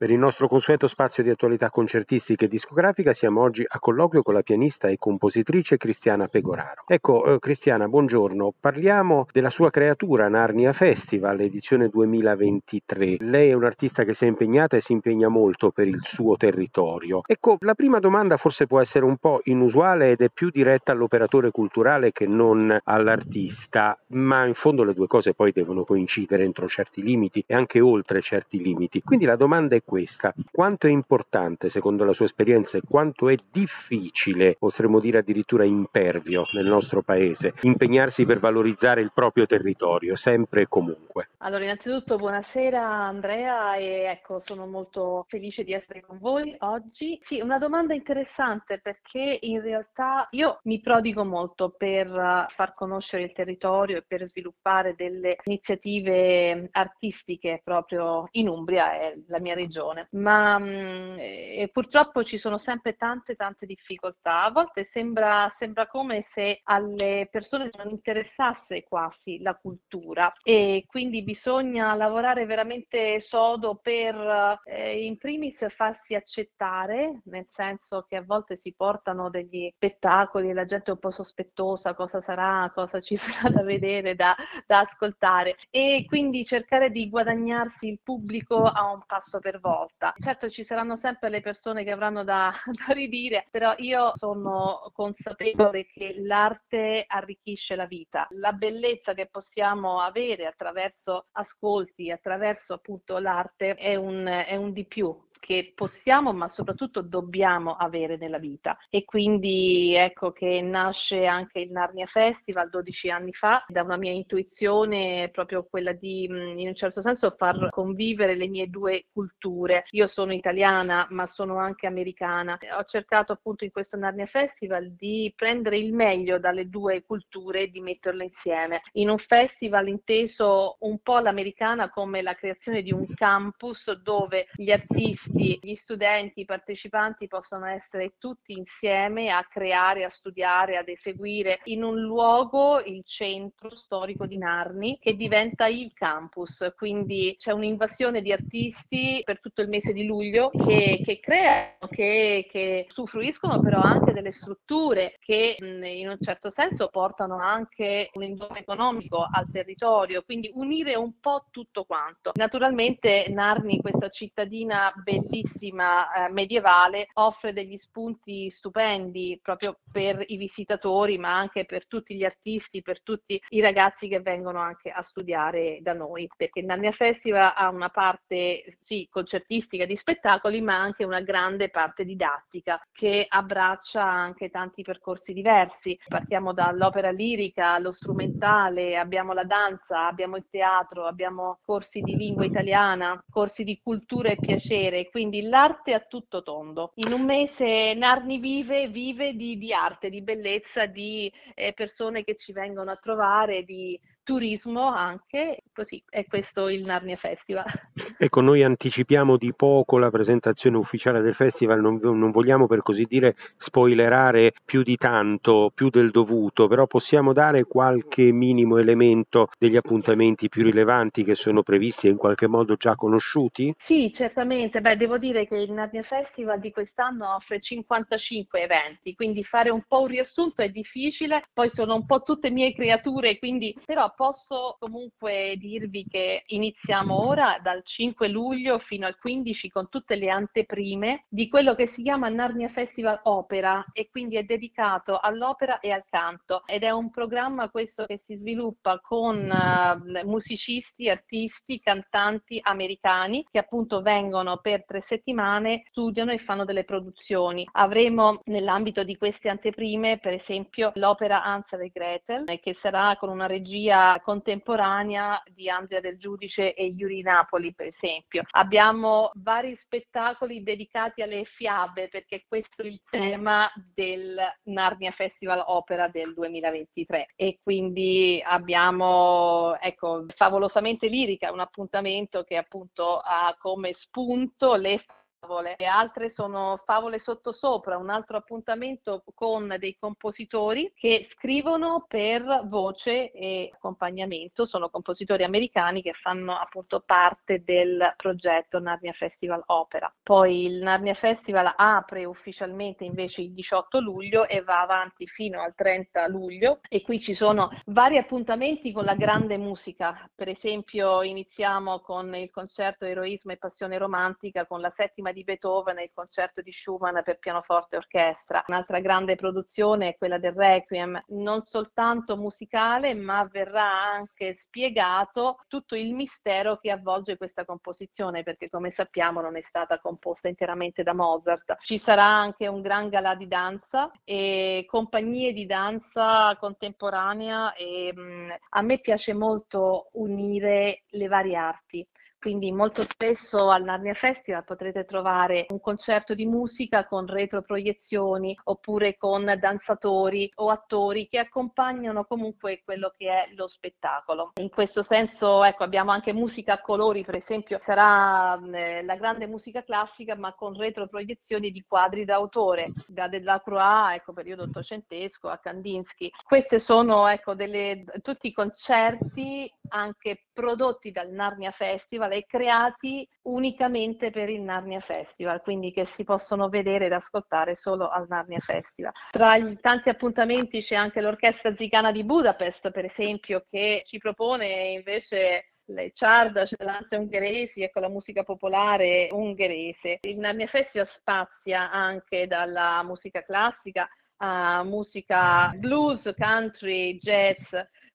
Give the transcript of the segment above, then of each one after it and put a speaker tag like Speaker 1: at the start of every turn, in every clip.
Speaker 1: Per il nostro consueto spazio di attualità concertistica e discografica siamo oggi a colloquio con la pianista e compositrice Cristiana Pegoraro. Ecco, eh, Cristiana, buongiorno. Parliamo della sua creatura Narnia Festival, edizione 2023. Lei è un'artista che si è impegnata e si impegna molto per il suo territorio. Ecco, la prima domanda forse può essere un po' inusuale ed è più diretta all'operatore culturale che non all'artista, ma in fondo le due cose poi devono coincidere entro certi limiti e anche oltre certi limiti. Quindi la domanda è questa. Quanto è importante, secondo la sua esperienza, e quanto è difficile, potremmo dire addirittura impervio nel nostro paese, impegnarsi per valorizzare il proprio territorio, sempre e comunque?
Speaker 2: Allora, innanzitutto buonasera Andrea e ecco, sono molto felice di essere con voi oggi. Sì, una domanda interessante perché in realtà io mi prodigo molto per far conoscere il territorio e per sviluppare delle iniziative artistiche proprio in Umbria, è la mia regione regione, ma mh, mm, purtroppo ci sono sempre tante tante difficoltà. A volte sembra, sembra come se alle persone non interessasse quasi la cultura. E quindi bisogna lavorare veramente sodo per eh, in primis farsi accettare, nel senso che a volte si portano degli spettacoli e la gente è un po' sospettosa cosa sarà, cosa ci sarà da vedere, da, da ascoltare. E quindi cercare di guadagnarsi il pubblico a un passo per volta volta. Certo ci saranno sempre le persone che avranno da, da ridire, però io sono consapevole che l'arte arricchisce la vita. La bellezza che possiamo avere attraverso ascolti, attraverso appunto l'arte è un, è un di più che possiamo ma soprattutto dobbiamo avere nella vita e quindi ecco che nasce anche il Narnia Festival 12 anni fa da una mia intuizione proprio quella di in un certo senso far convivere le mie due culture. Io sono italiana ma sono anche americana. Ho cercato appunto in questo Narnia Festival di prendere il meglio dalle due culture e di metterle insieme. In un festival inteso un po' l'americana come la creazione di un campus dove gli artisti tutti gli studenti, i partecipanti possono essere tutti insieme a creare, a studiare, ad eseguire in un luogo, il centro storico di Narni, che diventa il campus. Quindi c'è un'invasione di artisti per tutto il mese di luglio che, che creano, che, che usufruiscono però anche delle strutture che in un certo senso portano anche un indotto economico al territorio, quindi unire un po' tutto quanto. Naturalmente Narni, questa cittadina bellissima, bellissima eh, medievale offre degli spunti stupendi proprio per i visitatori ma anche per tutti gli artisti, per tutti i ragazzi che vengono anche a studiare da noi. Perché Narnia Festival ha una parte sì concertistica di spettacoli ma anche una grande parte didattica che abbraccia anche tanti percorsi diversi. Partiamo dall'opera lirica allo strumentale abbiamo la danza abbiamo il teatro abbiamo corsi di lingua italiana corsi di cultura e piacere quindi l'arte a tutto tondo. In un mese Narni vive, vive di, di arte, di bellezza, di eh, persone che ci vengono a trovare, di turismo anche, così è questo il Narnia Festival.
Speaker 1: Ecco, noi anticipiamo di poco la presentazione ufficiale del festival, non, non, vogliamo per così dire spoilerare più di tanto, più del dovuto, però possiamo dare qualche minimo elemento degli appuntamenti più rilevanti che sono previsti e in qualche modo già conosciuti?
Speaker 2: Sì, certamente, beh, devo dire che il Narnia Festival di quest'anno offre 55 eventi, quindi fare un po' un riassunto è difficile, poi sono un po' tutte mie creature, quindi però posso comunque dirvi che iniziamo ora dal 5 luglio fino al 15 con tutte le anteprime di quello che si chiama Narnia Festival Opera e quindi è dedicato all'opera e al canto ed è un programma questo che si sviluppa con uh, musicisti, artisti, cantanti americani che appunto vengono per tre settimane, studiano e fanno delle produzioni. Avremo nell'ambito di queste anteprime per esempio l'opera Hansel e Gretel che sarà con una regia contemporanea di Andrea del Giudice e Yuri Napoli, per esempio. Abbiamo vari spettacoli dedicati alle fiabe, perché questo è il tema del Narnia Festival Opera del 2023. E quindi abbiamo, ecco, Favolosamente Lirica, un appuntamento che appunto ha come spunto le favole, e altre sono favole sottosopra, un altro appuntamento con dei compositori che scrivono per voce e accompagnamento, sono compositori americani che fanno appunto parte del progetto Narnia Festival Opera. Poi il Narnia Festival apre ufficialmente invece il 18 luglio e va avanti fino al 30 luglio e qui ci sono vari appuntamenti con la grande musica, per esempio iniziamo con il concerto Eroismo e Passione Romantica con la settima di Beethoven e il concerto di Schumann per pianoforte e orchestra. Un'altra grande produzione è quella del Requiem, non soltanto musicale ma verrà anche spiegato tutto il mistero che avvolge questa composizione perché come sappiamo non è stata composta interamente da Mozart. Ci sarà anche un gran galà di danza e compagnie di danza contemporanea e mh, a me piace molto unire le varie arti. Quindi molto spesso al Narnia Festival potrete trovare un concerto di musica con retroproiezioni oppure con danzatori o attori che accompagnano comunque quello che è lo spettacolo. In questo senso ecco, abbiamo anche musica a colori, per esempio sarà eh, la grande musica classica ma con retroproiezioni di quadri d'autore, da Delacroix, ecco, periodo ottocentesco, a Kandinsky. Questi sono ecco, delle, tutti i concerti anche prodotti dal Narnia Festival e creati unicamente per il Narnia Festival, quindi che si possono vedere ed ascoltare solo al Narnia Festival. Tra i tanti appuntamenti c'è anche l'Orchestra Zicana di Budapest, per esempio, che ci propone invece le ciarda, celanze ungheresi, ecco la musica popolare ungherese. Il Narnia Festival spazia anche dalla musica classica a musica blues, country, jazz,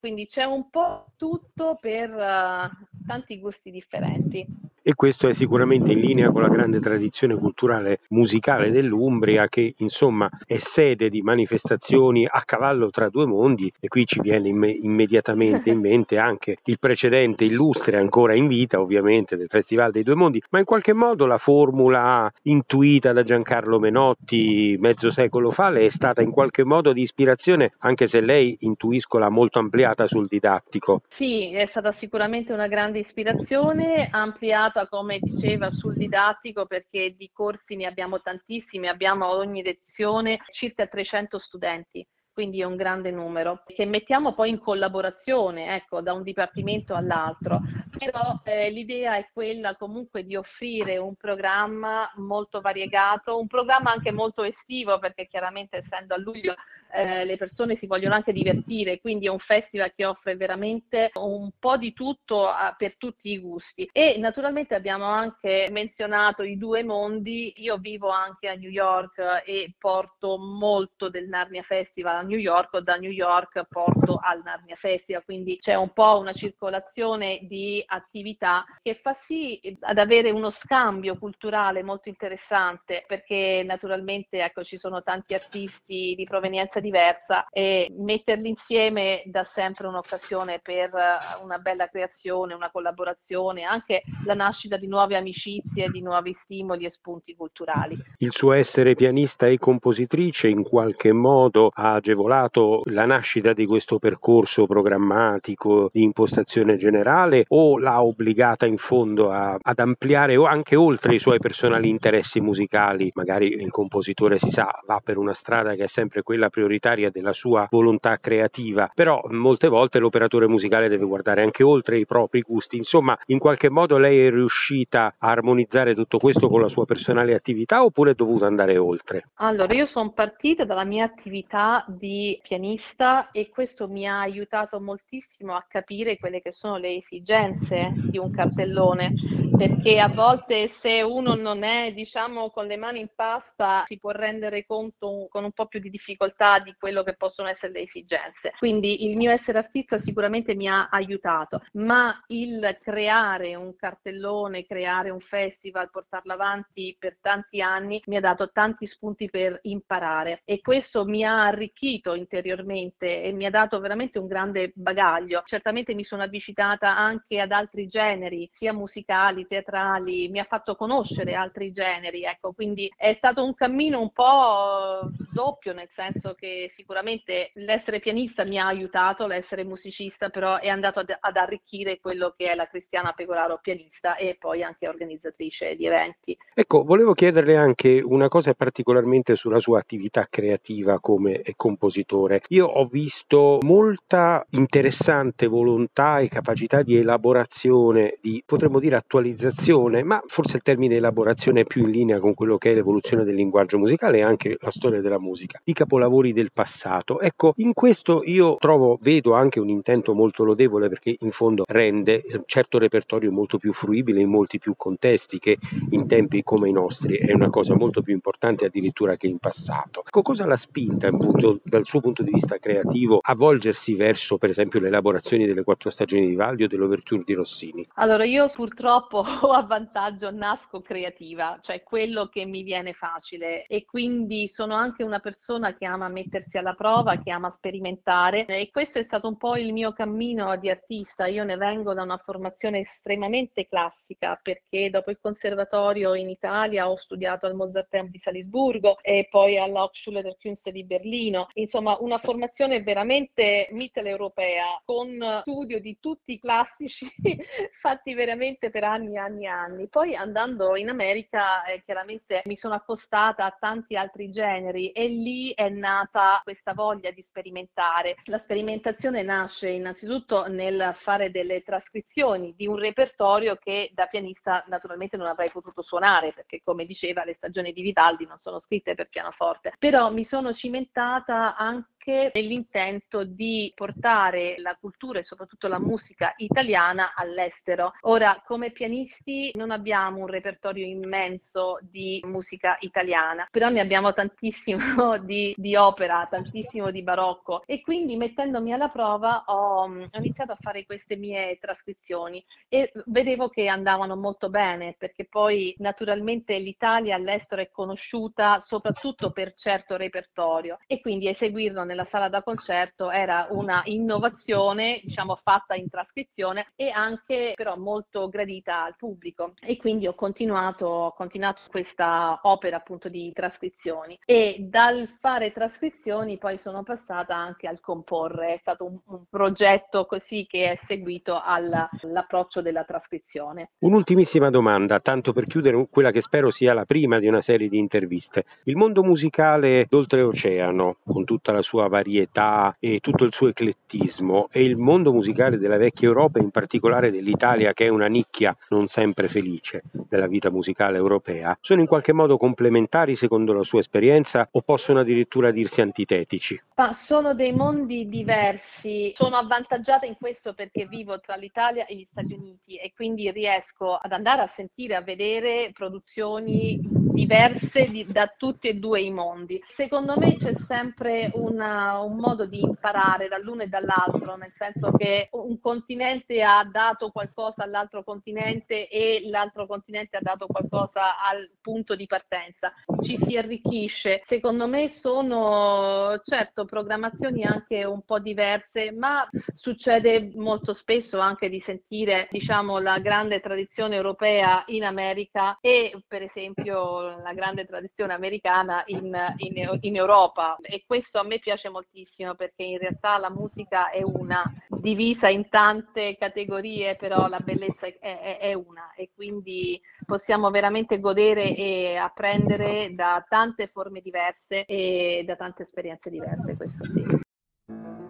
Speaker 2: quindi c'è un po' tutto per uh, tanti gusti differenti
Speaker 1: e questo è sicuramente in linea con la grande tradizione culturale musicale dell'Umbria che insomma è sede di manifestazioni a cavallo tra due mondi e qui ci viene imme- immediatamente in mente anche il precedente illustre ancora in vita ovviamente del Festival dei Due Mondi, ma in qualche modo la formula intuita da Giancarlo Menotti mezzo secolo fa le è stata in qualche modo di ispirazione anche se lei intuisco l'ha molto ampliata sul didattico.
Speaker 2: Sì, è stata sicuramente una grande ispirazione, ampliata basata, come diceva, sul didattico perché di corsi ne abbiamo tantissimi, abbiamo ogni lezione circa 300 studenti quindi è un grande numero, che mettiamo poi in collaborazione ecco, da un dipartimento all'altro, però eh, l'idea è quella comunque di offrire un programma molto variegato, un programma anche molto estivo perché chiaramente essendo a luglio eh, le persone si vogliono anche divertire, quindi è un festival che offre veramente un po' di tutto a, per tutti i gusti. E naturalmente abbiamo anche menzionato i due mondi, io vivo anche a New York e porto molto del Narnia Festival a New York, da New York porto al Narnia Festival, quindi c'è un po' una circolazione di attività che fa sì ad avere uno scambio culturale molto interessante perché naturalmente ecco, ci sono tanti artisti di provenienza diversa e metterli insieme dà sempre un'occasione per eh, una bella creazione, una collaborazione, anche la nascita di nuove amicizie, di nuovi stimoli e spunti culturali.
Speaker 1: Il suo essere pianista e compositrice in qualche modo ha agevolato la nascita di questo percorso programmatico di impostazione generale o l'ha obbligata in fondo a, ad ampliare anche oltre i suoi personali interessi musicali? Magari il compositore si sa va per una strada che è sempre quella prioritaria prioritaria della sua volontà creativa, però molte volte l'operatore musicale deve guardare anche oltre i propri gusti. Insomma, in qualche modo lei è riuscita a armonizzare tutto questo con la sua personale attività oppure è dovuta andare oltre?
Speaker 2: Allora, io sono partita dalla mia attività di pianista e questo mi ha aiutato moltissimo a capire quelle che sono le esigenze di un cartellone, perché a volte se uno non è, diciamo, con le mani in pasta si può rendere conto con un po' più di difficoltà di quello che possono essere le esigenze. Quindi il mio essere artista sicuramente mi ha aiutato, ma il creare un cartellone, creare un festival, portarlo avanti per tanti anni mi ha dato tanti spunti per imparare e questo mi ha arricchito interiormente e mi ha dato veramente un grande bagaglio. Certamente mi sono avvicinata anche ad altri generi, sia musicali, teatrali, mi ha fatto conoscere altri generi, ecco, quindi è stato un cammino un po' doppio, nel senso che che sicuramente l'essere pianista mi ha aiutato, l'essere musicista però è andato ad, ad arricchire quello che è la Cristiana Pecoraro pianista e poi anche organizzatrice di eventi.
Speaker 1: Ecco, volevo chiederle anche una cosa particolarmente sulla sua attività creativa come compositore. Io ho visto molta interessante volontà e capacità di elaborazione, di potremmo dire attualizzazione, ma forse il termine elaborazione è più in linea con quello che è l'evoluzione del linguaggio musicale e anche la storia della musica, i capolavori del passato. Ecco, in questo io trovo, vedo anche un intento molto lodevole perché in fondo rende un certo repertorio molto più fruibile in molti più contesti che in tempi come i nostri è una cosa molto più importante addirittura che in passato. Ecco, cosa l'ha spinta appunto, dal suo punto di vista creativo a volgersi verso per esempio le elaborazioni delle quattro stagioni di Valdi o dell'Overture di Rossini?
Speaker 2: Allora io purtroppo ho a vantaggio, nasco creativa, cioè quello che mi viene facile e quindi sono anche una persona che ama mettersi alla prova, che ama sperimentare e questo è stato un po' il mio cammino di artista. Io ne vengo da una formazione estremamente classica perché dopo il conservatorio in Italia ho studiato al Mozarteum di Salisburgo e poi alla der Künste di Berlino. Insomma, una formazione veramente mitteleuropea con studio di tutti i classici fatti veramente per anni e anni e anni. Poi andando in America eh, chiaramente mi sono accostata a tanti altri generi e lì è nata questa voglia di sperimentare. La sperimentazione nasce innanzitutto nel fare delle trascrizioni di un repertorio che da pianista naturalmente non avrei potuto suonare perché come diceva le stagioni di Vivaldi non sono scritte per pianoforte, però mi sono cimentata anche anche nell'intento di portare la cultura e soprattutto la musica italiana all'estero. Ora, come pianisti non abbiamo un repertorio immenso di musica italiana, però ne abbiamo tantissimo di, di opera, tantissimo di barocco e quindi mettendomi alla prova ho, ho iniziato a fare queste mie trascrizioni e vedevo che andavano molto bene perché poi naturalmente l'Italia all'estero è conosciuta soprattutto per certo repertorio e quindi eseguirlo nella sala da concerto era una innovazione, diciamo, fatta in trascrizione e anche però molto gradita al pubblico. E quindi ho continuato, ho continuato questa opera appunto di trascrizioni. E dal fare trascrizioni poi sono passata anche al comporre, è stato un, un progetto così che è seguito al, all'approccio della trascrizione.
Speaker 1: Un'ultimissima domanda, tanto per chiudere quella che spero sia la prima di una serie di interviste. Il mondo musicale d'oltreoceano, con tutta la sua sua varietà e tutto il suo eclettismo e il mondo musicale della vecchia Europa, in particolare dell'Italia, che è una nicchia non sempre felice della vita musicale europea, sono in qualche modo complementari secondo la sua esperienza o possono addirittura dirsi antitetici?
Speaker 2: Ma sono dei mondi diversi. Sono avvantaggiata in questo perché vivo tra l'Italia e gli Stati Uniti e quindi riesco ad andare a sentire, a vedere produzioni diverse di, da tutti e due i mondi. Secondo me c'è sempre una, un modo di imparare dall'uno e dall'altro, nel senso che un continente ha dato qualcosa all'altro continente e l'altro continente ha dato qualcosa al punto di partenza. Ci si arricchisce. Secondo me sono certo programmazioni anche un po' diverse, ma succede molto spesso anche di sentire diciamo, la grande tradizione europea in America e per esempio la grande tradizione americana in, in, in, Europa e questo a me piace moltissimo perché in realtà la musica è una, divisa in tante categorie, però la bellezza è, è, è una e quindi possiamo veramente godere e apprendere da tante forme diverse e da tante esperienze diverse, questo sì.